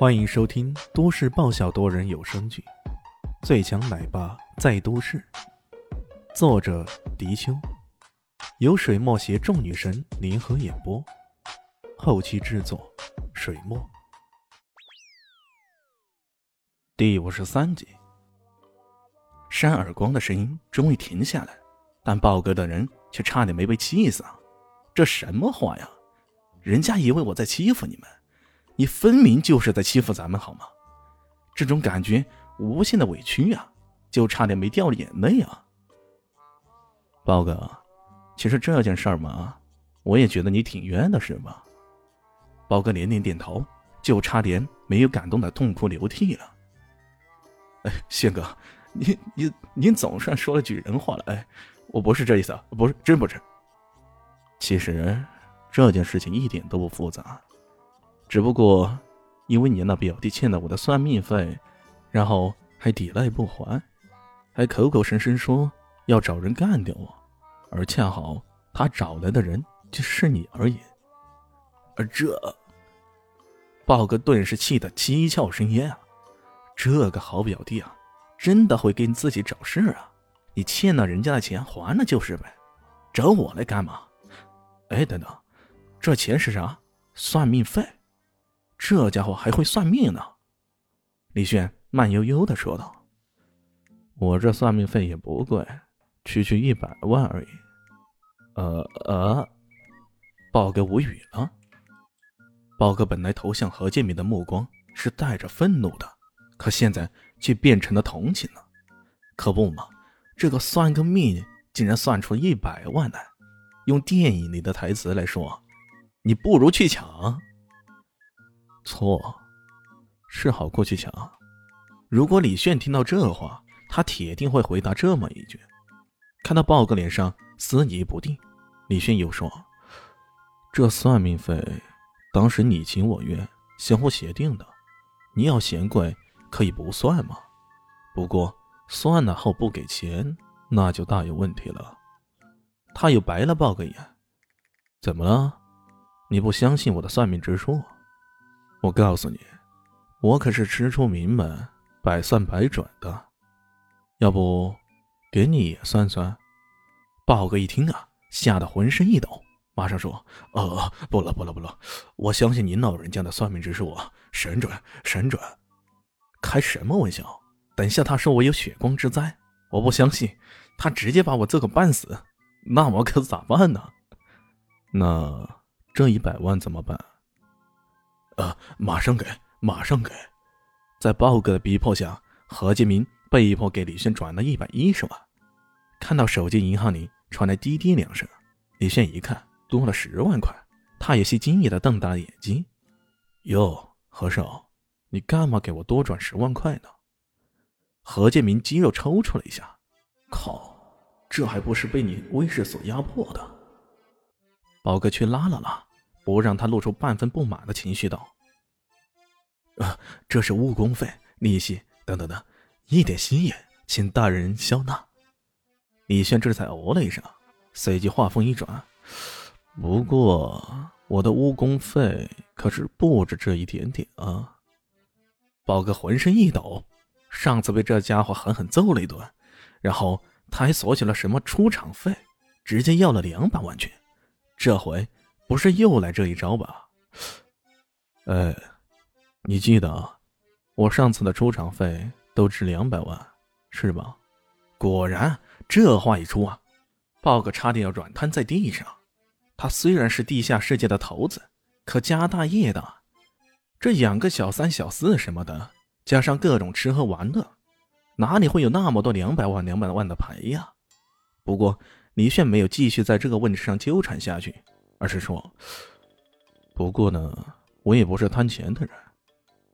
欢迎收听都市爆笑多人有声剧《最强奶爸在都市》，作者：迪秋，由水墨携众女神联合演播，后期制作：水墨。第五十三集，扇耳光的声音终于停下来，但豹哥的人却差点没被气死啊。这什么话呀？人家以为我在欺负你们。你分明就是在欺负咱们，好吗？这种感觉无限的委屈呀，就差点没掉眼泪啊！包哥，其实这件事儿嘛，我也觉得你挺冤的，是吧？包哥连连点头，就差点没有感动的痛哭流涕了。哎，宪哥，你你你总算说了句人话了，哎，我不是这意思，不是，真不是。其实这件事情一点都不复杂。只不过，因为你那表弟欠了我的算命费，然后还抵赖不还，还口口声声说要找人干掉我，而恰好他找来的人就是你而已。而这，豹哥顿时气得七窍生烟啊！这个好表弟啊，真的会跟自己找事啊？你欠了人家的钱还了就是呗，找我来干嘛？哎，等等，这钱是啥？算命费？这家伙还会算命呢，李炫慢悠悠的说道：“我这算命费也不贵，区区一百万而已。”呃呃，豹哥无语了。豹哥本来投向何建明的目光是带着愤怒的，可现在却变成了同情了。可不嘛，这个算个命竟然算出一百万来，用电影里的台词来说，你不如去抢。错，是好过去抢。如果李炫听到这话，他铁定会回答这么一句。看到豹哥脸上思疑不定，李炫又说：“这算命费，当时你情我愿，相互协定的。你要嫌贵，可以不算嘛。不过算了后不给钱，那就大有问题了。”他又白了豹哥一眼：“怎么了？你不相信我的算命之术？”我告诉你，我可是吃出名门，百算百准的。要不，给你也算算？豹哥一听啊，吓得浑身一抖，马上说：“呃，不了，不了，不了！我相信您老人家的算命之术啊，神准，神准！开什么玩笑？等下他说我有血光之灾，我不相信，他直接把我这个半死，那我可咋办呢？那这一百万怎么办？”呃，马上给，马上给！在豹哥的逼迫下，何建明被迫给李炫转了一百一十万。看到手机银行里传来滴滴两声，李炫一看多了十万块，他有些惊异的瞪大了眼睛：“哟，何少，你干嘛给我多转十万块呢？”何建明肌肉抽搐了一下：“靠，这还不是被你威势所压迫的？”宝哥却拉了拉。不让他露出半分不满的情绪，道：“啊，这是误工费、利息等等的，一点心意，请大人消纳。”李轩这才哦了一声，随即话锋一转：“不过我的误工费可是不止这一点点啊！”宝哥浑身一抖，上次被这家伙狠狠揍了一顿，然后他还索取了什么出场费，直接要了两百万去，这回。不是又来这一招吧？哎，你记得我上次的出场费都值两百万，是吧？果然，这话一出啊，豹哥差点要软瘫在地上。他虽然是地下世界的头子，可家大业大，这养个小三小四什么的，加上各种吃喝玩乐，哪里会有那么多两百万两百万的牌呀？不过李炫没有继续在这个问题上纠缠下去。而是说，不过呢，我也不是贪钱的人，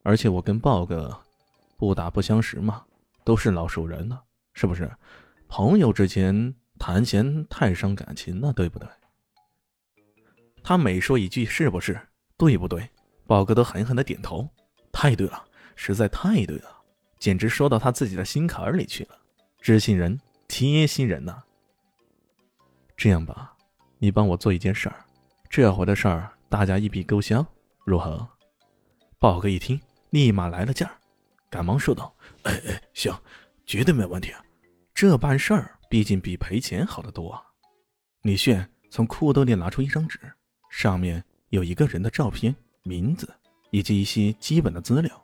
而且我跟豹哥不打不相识嘛，都是老熟人了，是不是？朋友之间谈钱太伤感情了，对不对？他每说一句是不是，对不对？豹哥都狠狠的点头，太对了，实在太对了，简直说到他自己的心坎里去了，知心人，贴心人呐。这样吧，你帮我做一件事儿。这回的事儿，大家一笔勾销，如何？豹哥一听，立马来了劲儿，赶忙说道：“哎哎，行，绝对没问题！这办事儿毕竟比赔钱好得多啊！”李炫从裤兜里拿出一张纸，上面有一个人的照片、名字以及一些基本的资料。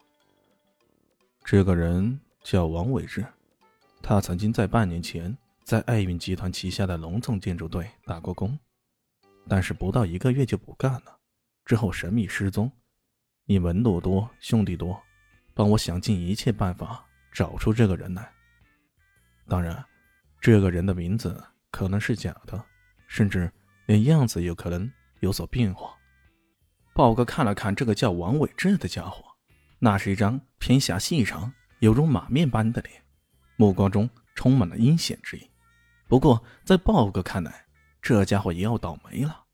这个人叫王伟志，他曾经在半年前在爱运集团旗下的龙纵建筑队打过工，但是不到一个月就不干了，之后神秘失踪。你门路多，兄弟多，帮我想尽一切办法找出这个人来。当然，这个人的名字可能是假的。甚至连样子有可能有所变化。豹哥看了看这个叫王伟志的家伙，那是一张偏狭细长、犹如马面般的脸，目光中充满了阴险之意。不过，在豹哥看来，这家伙也要倒霉了，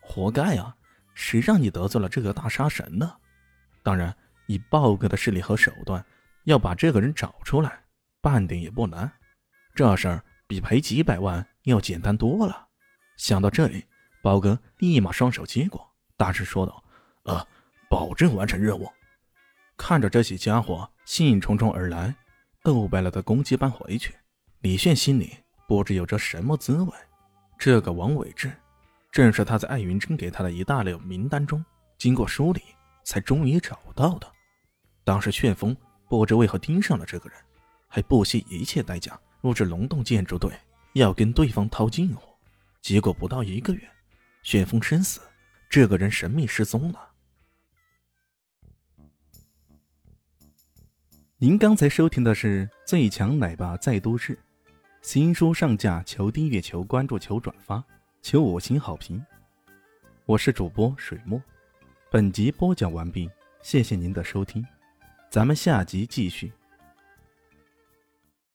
活该啊！谁让你得罪了这个大杀神呢？当然，以豹哥的势力和手段，要把这个人找出来，半点也不难。这事儿比赔几百万要简单多了。想到这里，豹哥立马双手接过，大声说道：“呃，保证完成任务。”看着这些家伙兴冲冲而来，斗败了的攻击般回去，李炫心里不知有着什么滋味。这个王伟志，正是他在艾云珍给他的一大溜名单中，经过梳理才终于找到的。当时旋风不知为何盯上了这个人，还不惜一切代价入至龙洞建筑队，要跟对方套近乎。结果不到一个月，旋风身死，这个人神秘失踪了。您刚才收听的是《最强奶爸在都市》，新书上架，求订阅，求关注，求转发，求五星好评。我是主播水墨，本集播讲完毕，谢谢您的收听，咱们下集继续。